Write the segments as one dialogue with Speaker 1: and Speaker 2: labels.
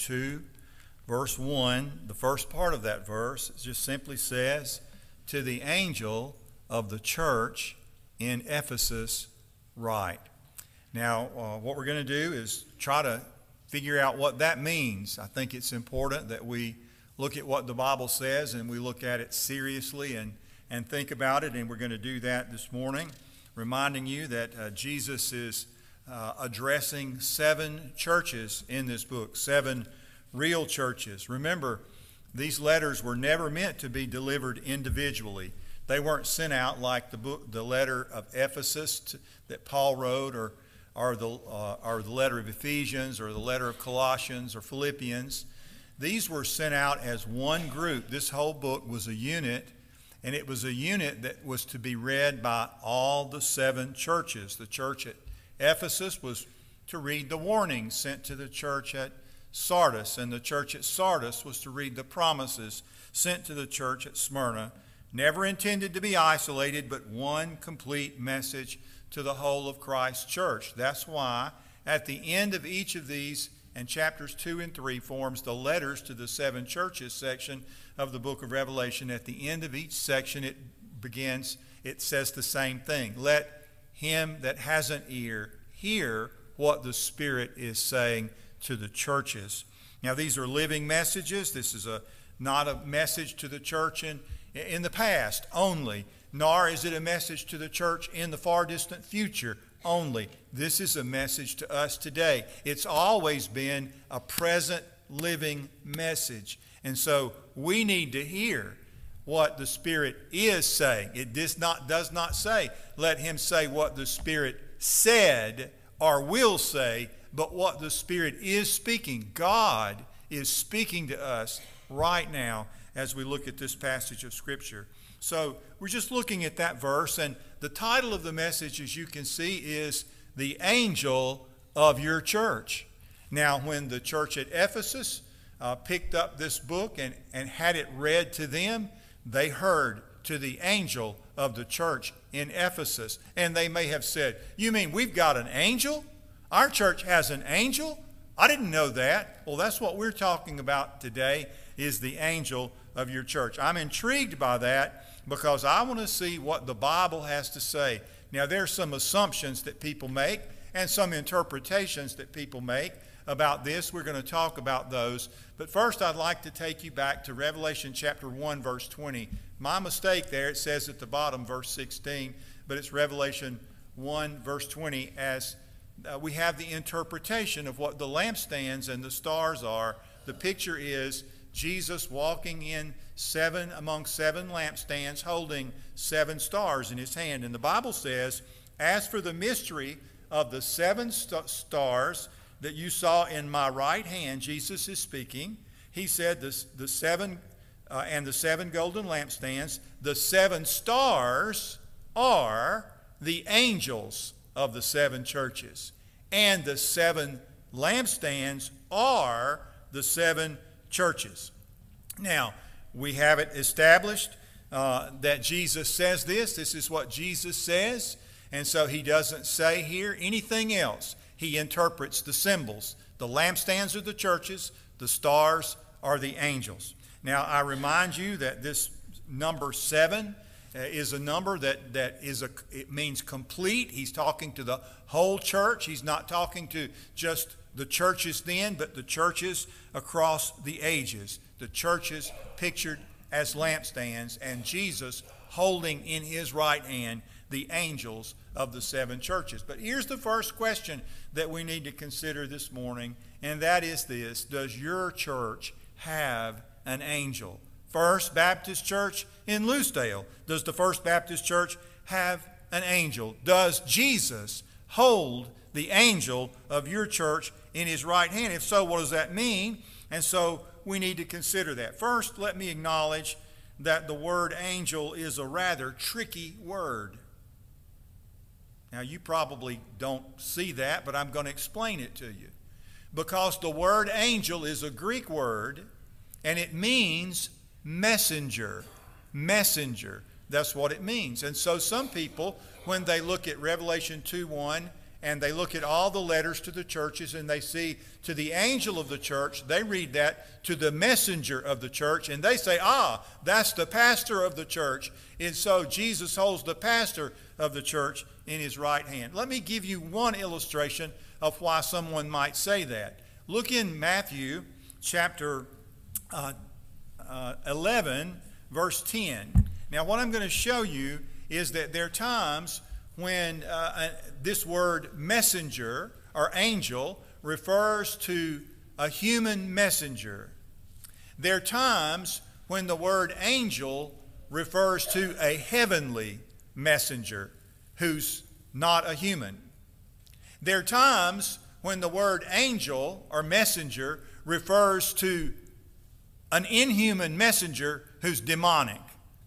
Speaker 1: 2, verse 1, the first part of that verse just simply says, To the angel of the church in Ephesus, write. Now, uh, what we're going to do is try to figure out what that means. I think it's important that we look at what the Bible says and we look at it seriously and, and think about it, and we're going to do that this morning, reminding you that uh, Jesus is uh, addressing seven churches in this book, seven real churches. Remember, these letters were never meant to be delivered individually. They weren't sent out like the book, the letter of Ephesus to, that Paul wrote, or, or, the, uh, or the letter of Ephesians, or the letter of Colossians, or Philippians. These were sent out as one group. This whole book was a unit, and it was a unit that was to be read by all the seven churches. The church at Ephesus was to read the warnings sent to the church at Sardis, and the church at Sardis was to read the promises sent to the church at Smyrna. Never intended to be isolated, but one complete message to the whole of Christ's church. That's why at the end of each of these, and chapters 2 and 3 forms the letters to the seven churches section of the book of Revelation. At the end of each section, it begins, it says the same thing. Let him that has an ear hear what the Spirit is saying to the churches. Now, these are living messages. This is a, not a message to the church in, in the past only, nor is it a message to the church in the far distant future only. This is a message to us today. It's always been a present living message. And so we need to hear what the Spirit is saying. It does not, does not say, let him say what the Spirit said or will say, but what the Spirit is speaking. God is speaking to us right now as we look at this passage of Scripture. So we're just looking at that verse, and the title of the message, as you can see, is The Angel of Your Church. Now, when the church at Ephesus uh, picked up this book and, and had it read to them, they heard to the angel of the church in Ephesus. And they may have said, You mean we've got an angel? Our church has an angel? I didn't know that. Well, that's what we're talking about today is the angel of your church. I'm intrigued by that because I want to see what the Bible has to say. Now, there are some assumptions that people make and some interpretations that people make about this. We're going to talk about those. But first, I'd like to take you back to Revelation chapter 1, verse 20. My mistake there, it says at the bottom, verse 16, but it's Revelation 1, verse 20, as uh, we have the interpretation of what the lampstands and the stars are. The picture is Jesus walking in seven among seven lampstands, holding seven stars in his hand. And the Bible says, As for the mystery of the seven st- stars, that you saw in my right hand, Jesus is speaking. He said, the, the seven uh, and the seven golden lampstands, the seven stars are the angels of the seven churches. And the seven lampstands are the seven churches. Now, we have it established uh, that Jesus says this. This is what Jesus says. And so he doesn't say here anything else he interprets the symbols. The lampstands are the churches, the stars are the angels. Now, I remind you that this number seven uh, is a number that, that is a, it means complete. He's talking to the whole church. He's not talking to just the churches then, but the churches across the ages. The churches pictured as lampstands, and Jesus holding in his right hand the angels of the seven churches. But here's the first question that we need to consider this morning, and that is this Does your church have an angel? First Baptist Church in Lucedale. Does the First Baptist Church have an angel? Does Jesus hold the angel of your church in his right hand? If so, what does that mean? And so we need to consider that. First, let me acknowledge that the word angel is a rather tricky word. Now, you probably don't see that, but I'm going to explain it to you. Because the word angel is a Greek word, and it means messenger. Messenger. That's what it means. And so some people, when they look at Revelation 2 1 and they look at all the letters to the churches and they see to the angel of the church, they read that to the messenger of the church, and they say, ah, that's the pastor of the church. And so Jesus holds the pastor of the church in his right hand. Let me give you one illustration of why someone might say that. Look in Matthew chapter uh, uh, 11, verse 10. Now, what I'm going to show you is that there are times when uh, this word messenger or angel refers to a human messenger. There are times when the word angel refers to a heavenly messenger who's not a human. There are times when the word angel or messenger refers to an inhuman messenger who's demonic.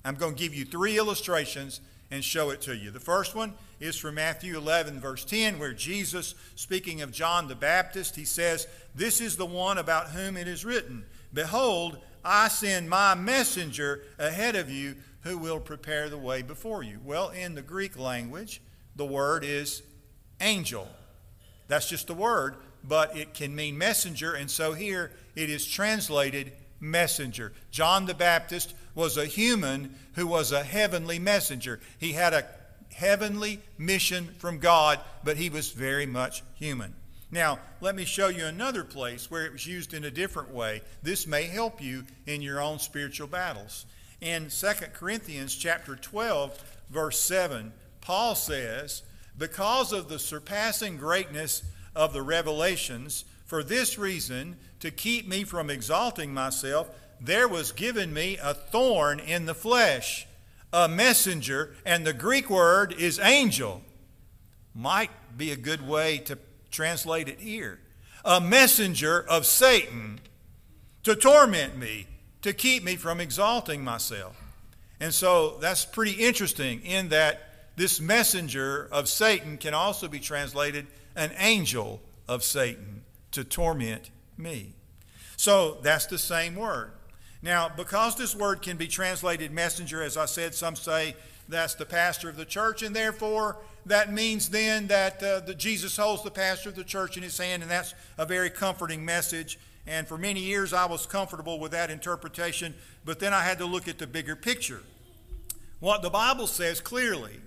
Speaker 1: I'm going to give you three illustrations and show it to you. The first one is from Matthew 11, verse 10, where Jesus, speaking of John the Baptist, he says, This is the one about whom it is written, Behold, I send my messenger ahead of you who will prepare the way before you. Well, in the Greek language, the word is angel. That's just the word, but it can mean messenger, and so here it is translated messenger. John the Baptist was a human who was a heavenly messenger. He had a heavenly mission from God, but he was very much human. Now, let me show you another place where it was used in a different way. This may help you in your own spiritual battles. In 2 Corinthians chapter 12, verse 7, Paul says, "Because of the surpassing greatness of the revelations, for this reason, to keep me from exalting myself, there was given me a thorn in the flesh, a messenger, and the Greek word is angel. Might be a good way to translate it here. A messenger of Satan to torment me, to keep me from exalting myself. And so that's pretty interesting in that this messenger of Satan can also be translated an angel of Satan to torment me. So that's the same word. Now, because this word can be translated messenger, as I said, some say that's the pastor of the church, and therefore that means then that uh, the, Jesus holds the pastor of the church in his hand, and that's a very comforting message. And for many years I was comfortable with that interpretation, but then I had to look at the bigger picture. What the Bible says clearly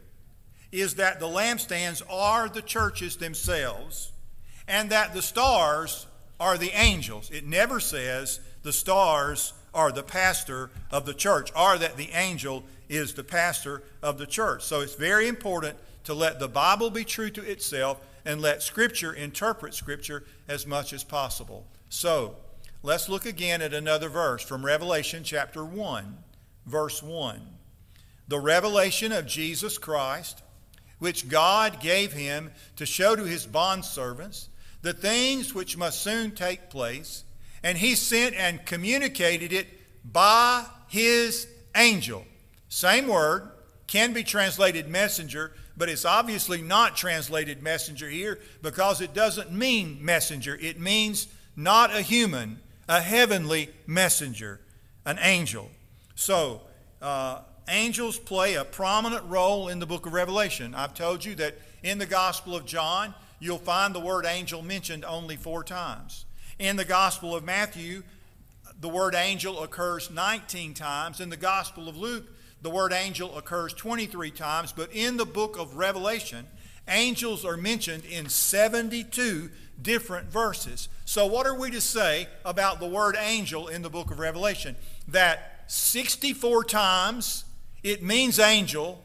Speaker 1: is that the lampstands are the churches themselves, and that the stars are the angels. It never says the stars are the pastor of the church, or that the angel is the pastor of the church. So it's very important to let the Bible be true to itself and let Scripture interpret Scripture as much as possible. So let's look again at another verse from Revelation chapter 1, verse 1. The revelation of Jesus Christ, which God gave him to show to his bondservants the things which must soon take place, and he sent and communicated it by his angel. Same word, can be translated messenger, but it's obviously not translated messenger here because it doesn't mean messenger. It means not a human, a heavenly messenger, an angel. So, uh, angels play a prominent role in the book of Revelation. I've told you that in the Gospel of John, you'll find the word angel mentioned only four times. In the Gospel of Matthew, the word angel occurs 19 times. In the Gospel of Luke, the word angel occurs 23 times. But in the book of Revelation, angels are mentioned in 72 different verses. So, what are we to say about the word angel in the book of Revelation? That 64 times it means angel,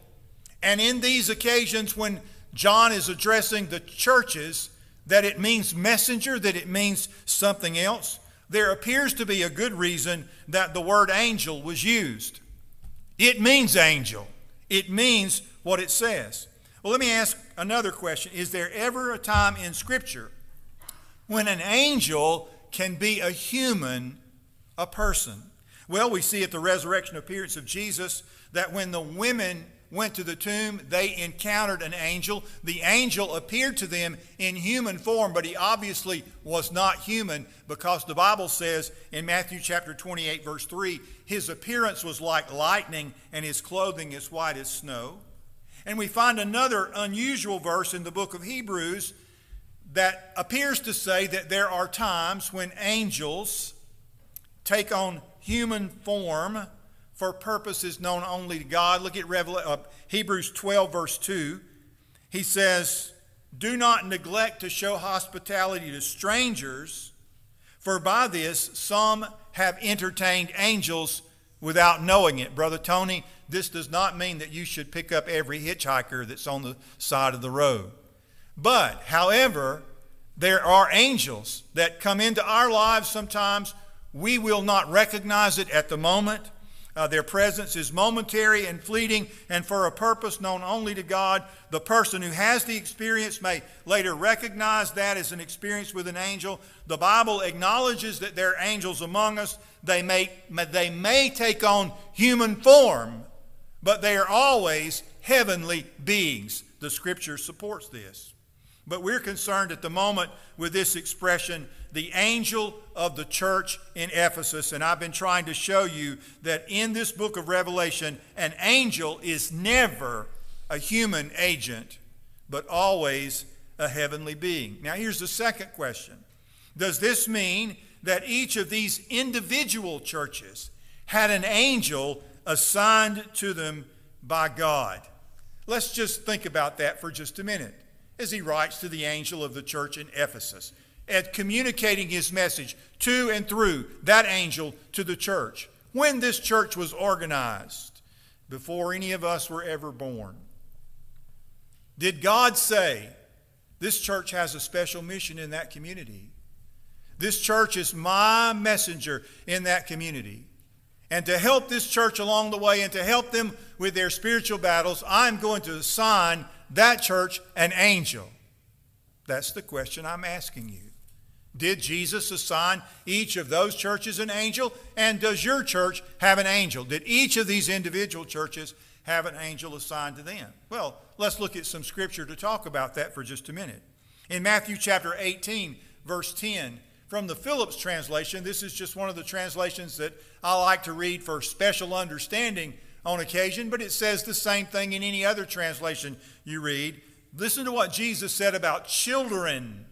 Speaker 1: and in these occasions when John is addressing the churches that it means messenger, that it means something else, there appears to be a good reason that the word angel was used. It means angel, it means what it says. Well, let me ask another question Is there ever a time in Scripture when an angel can be a human, a person? Well, we see at the resurrection appearance of Jesus that when the women went to the tomb, they encountered an angel. The angel appeared to them in human form, but he obviously was not human because the Bible says in Matthew chapter 28, verse 3, his appearance was like lightning and his clothing as white as snow. And we find another unusual verse in the book of Hebrews that appears to say that there are times when angels take on human form for purposes known only to God. Look at Revel- uh, Hebrews 12, verse 2. He says, Do not neglect to show hospitality to strangers, for by this some have entertained angels without knowing it. Brother Tony, this does not mean that you should pick up every hitchhiker that's on the side of the road. But, however, there are angels that come into our lives sometimes. We will not recognize it at the moment. Uh, their presence is momentary and fleeting and for a purpose known only to God. The person who has the experience may later recognize that as an experience with an angel. The Bible acknowledges that there are angels among us. They may, they may take on human form, but they are always heavenly beings. The scripture supports this. But we're concerned at the moment with this expression, the angel of the church in Ephesus. And I've been trying to show you that in this book of Revelation, an angel is never a human agent, but always a heavenly being. Now, here's the second question Does this mean that each of these individual churches had an angel assigned to them by God? Let's just think about that for just a minute as he writes to the angel of the church in Ephesus, at communicating his message to and through that angel to the church. When this church was organized, before any of us were ever born, did God say, This church has a special mission in that community? This church is my messenger in that community. And to help this church along the way and to help them with their spiritual battles, I'm going to assign that church an angel? That's the question I'm asking you. Did Jesus assign each of those churches an angel? And does your church have an angel? Did each of these individual churches have an angel assigned to them? Well, let's look at some scripture to talk about that for just a minute. In Matthew chapter 18, verse 10, from the Phillips translation, this is just one of the translations that I like to read for special understanding on occasion, but it says the same thing in any other translation you read. Listen to what Jesus said about children.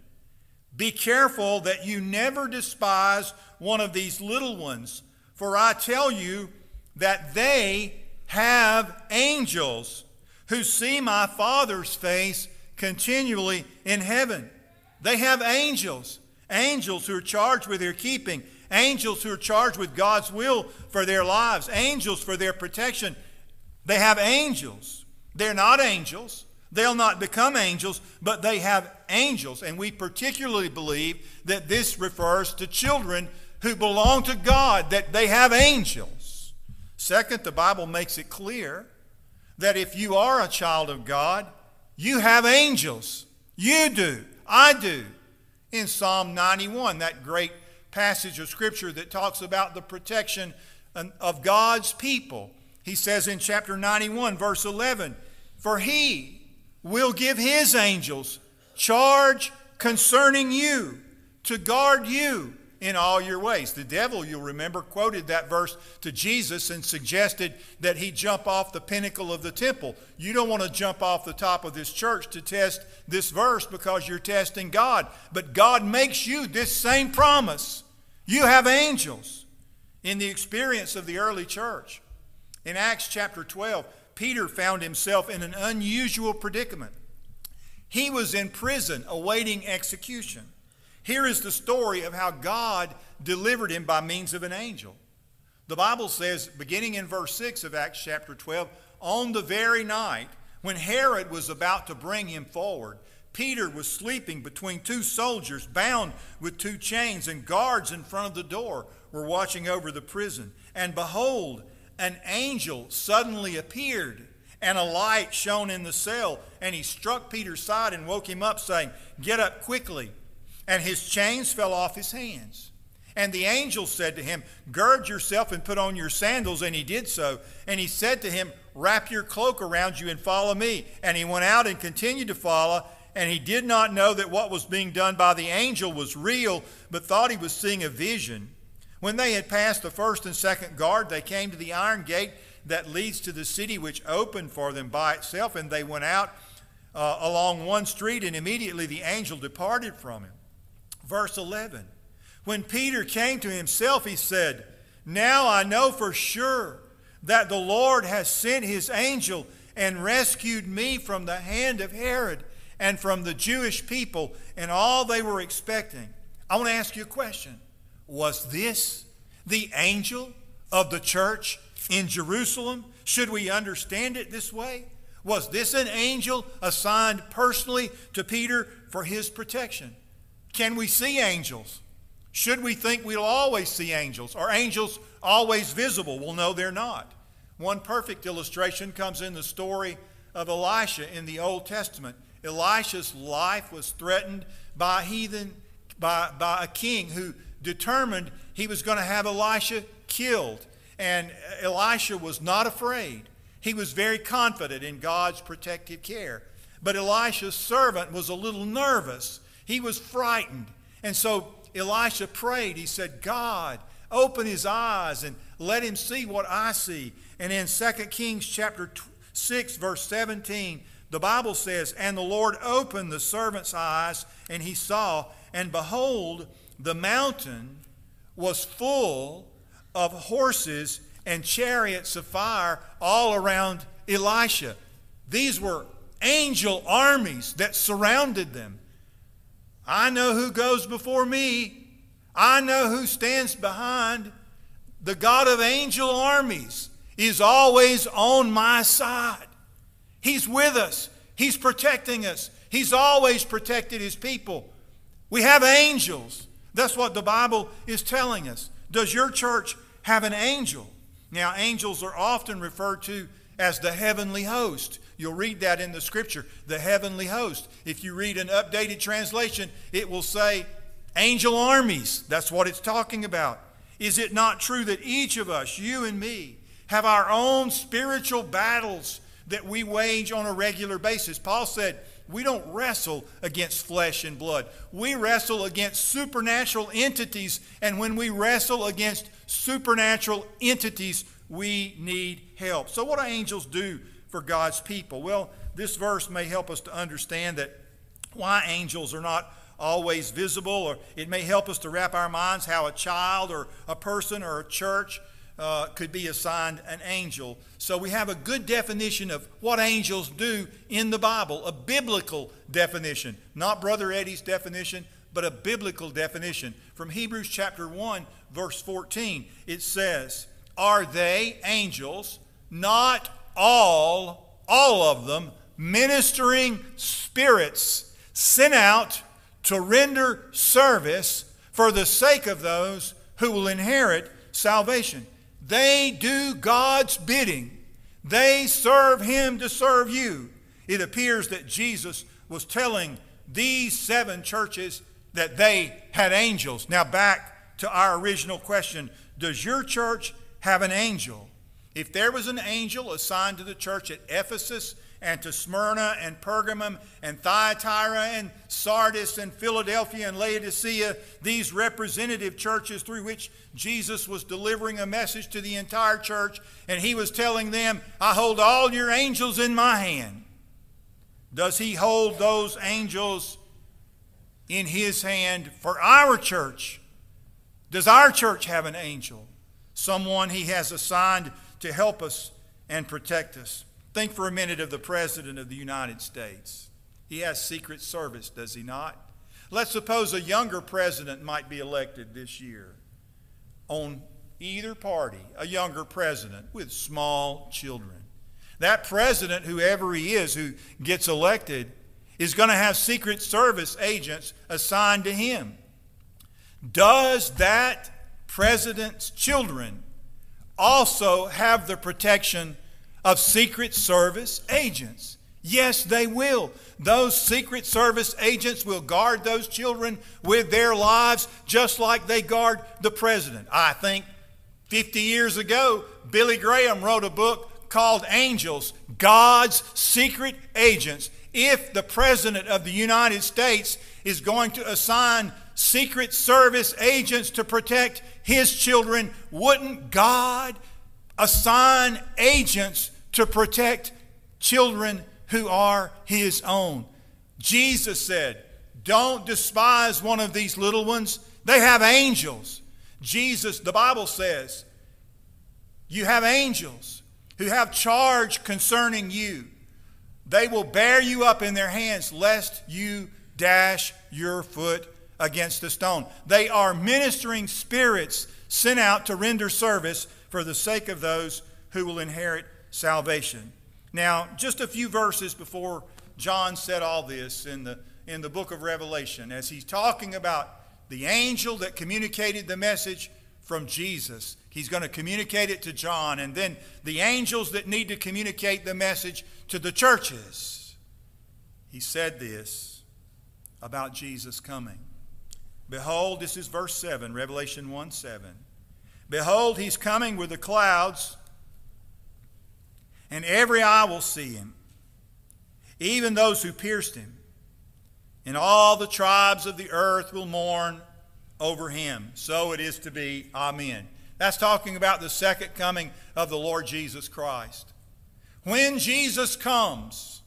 Speaker 1: Be careful that you never despise one of these little ones, for I tell you that they have angels who see my Father's face continually in heaven. They have angels, angels who are charged with their keeping angels who are charged with God's will for their lives, angels for their protection. They have angels. They're not angels. They'll not become angels, but they have angels. And we particularly believe that this refers to children who belong to God, that they have angels. Second, the Bible makes it clear that if you are a child of God, you have angels. You do. I do. In Psalm 91, that great passage of Scripture that talks about the protection of God's people. He says in chapter 91, verse 11, For he will give his angels charge concerning you to guard you in all your ways. The devil, you'll remember, quoted that verse to Jesus and suggested that he jump off the pinnacle of the temple. You don't want to jump off the top of this church to test this verse because you're testing God. But God makes you this same promise. You have angels in the experience of the early church. In Acts chapter 12, Peter found himself in an unusual predicament. He was in prison awaiting execution. Here is the story of how God delivered him by means of an angel. The Bible says, beginning in verse 6 of Acts chapter 12, on the very night when Herod was about to bring him forward, Peter was sleeping between two soldiers bound with two chains, and guards in front of the door were watching over the prison. And behold, an angel suddenly appeared, and a light shone in the cell. And he struck Peter's side and woke him up, saying, Get up quickly and his chains fell off his hands. And the angel said to him, Gird yourself and put on your sandals. And he did so. And he said to him, Wrap your cloak around you and follow me. And he went out and continued to follow. And he did not know that what was being done by the angel was real, but thought he was seeing a vision. When they had passed the first and second guard, they came to the iron gate that leads to the city, which opened for them by itself, and they went out uh, along one street, and immediately the angel departed from him. Verse 11 When Peter came to himself, he said, Now I know for sure that the Lord has sent his angel and rescued me from the hand of Herod and from the Jewish people and all they were expecting. I want to ask you a question. Was this the angel of the church in Jerusalem? Should we understand it this way? Was this an angel assigned personally to Peter for his protection? Can we see angels? Should we think we'll always see angels? Are angels always visible? Well, no, they're not. One perfect illustration comes in the story of Elisha in the Old Testament. Elisha's life was threatened by a heathen, by, by a king who determined he was going to have Elisha killed. And Elisha was not afraid. He was very confident in God's protective care. But Elisha's servant was a little nervous. He was frightened. And so Elisha prayed. He said, God, open his eyes and let him see what I see. And in 2 Kings chapter 6, verse 17, the Bible says, And the Lord opened the servant's eyes, and he saw, and behold, the mountain was full of horses and chariots of fire all around Elisha. These were angel armies that surrounded them. I know who goes before me. I know who stands behind. The God of angel armies is always on my side. He's with us, He's protecting us. He's always protected His people. We have angels. That's what the Bible is telling us. Does your church have an angel? Now, angels are often referred to as the heavenly host. You'll read that in the scripture, the heavenly host. If you read an updated translation, it will say angel armies. That's what it's talking about. Is it not true that each of us, you and me, have our own spiritual battles that we wage on a regular basis? Paul said, we don't wrestle against flesh and blood. We wrestle against supernatural entities, and when we wrestle against supernatural entities, we need help. So, what do angels do for God's people? Well, this verse may help us to understand that why angels are not always visible, or it may help us to wrap our minds how a child or a person or a church uh, could be assigned an angel. So we have a good definition of what angels do in the Bible, a biblical definition, not Brother Eddie's definition, but a biblical definition. From Hebrews chapter 1, verse 14, it says, Are they angels, not all, all of them, ministering spirits sent out to render service for the sake of those who will inherit salvation? They do God's bidding. They serve Him to serve you. It appears that Jesus was telling these seven churches that they had angels. Now, back to our original question Does your church have an angel? If there was an angel assigned to the church at Ephesus, and to Smyrna and Pergamum and Thyatira and Sardis and Philadelphia and Laodicea, these representative churches through which Jesus was delivering a message to the entire church, and he was telling them, I hold all your angels in my hand. Does he hold those angels in his hand for our church? Does our church have an angel? Someone he has assigned to help us and protect us. Think for a minute of the President of the United States. He has Secret Service, does he not? Let's suppose a younger president might be elected this year on either party, a younger president with small children. That president, whoever he is who gets elected, is going to have Secret Service agents assigned to him. Does that president's children also have the protection of Secret Service agents. Yes, they will. Those Secret Service agents will guard those children with their lives just like they guard the president. I think 50 years ago, Billy Graham wrote a book called Angels God's Secret Agents. If the President of the United States is going to assign Secret Service agents to protect his children, wouldn't God assign agents to protect children who are his own. Jesus said, Don't despise one of these little ones. They have angels. Jesus, the Bible says, you have angels who have charge concerning you. They will bear you up in their hands lest you dash your foot against the stone. They are ministering spirits sent out to render service for the sake of those who will inherit salvation. Now, just a few verses before John said all this in the, in the book of Revelation, as he's talking about the angel that communicated the message from Jesus. He's going to communicate it to John, and then the angels that need to communicate the message to the churches. He said this about Jesus coming. Behold, this is verse 7, Revelation 1 7. Behold, he's coming with the clouds, and every eye will see him, even those who pierced him. And all the tribes of the earth will mourn over him. So it is to be. Amen. That's talking about the second coming of the Lord Jesus Christ. When Jesus comes,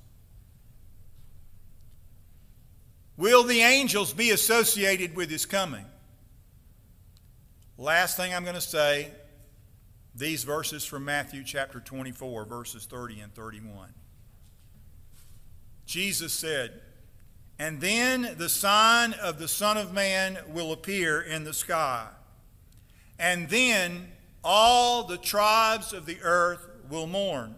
Speaker 1: will the angels be associated with his coming? Last thing I'm going to say these verses from Matthew chapter 24, verses 30 and 31. Jesus said, And then the sign of the Son of Man will appear in the sky. And then all the tribes of the earth will mourn.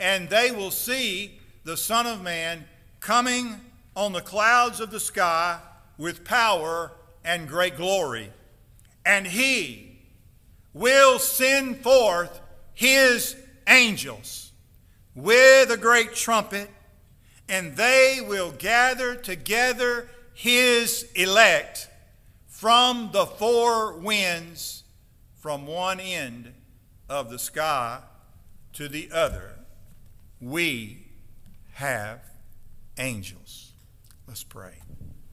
Speaker 1: And they will see the Son of Man coming on the clouds of the sky with power and great glory and he will send forth his angels with a great trumpet, and they will gather together his elect from the four winds, from one end of the sky to the other. We have angels. Let's pray.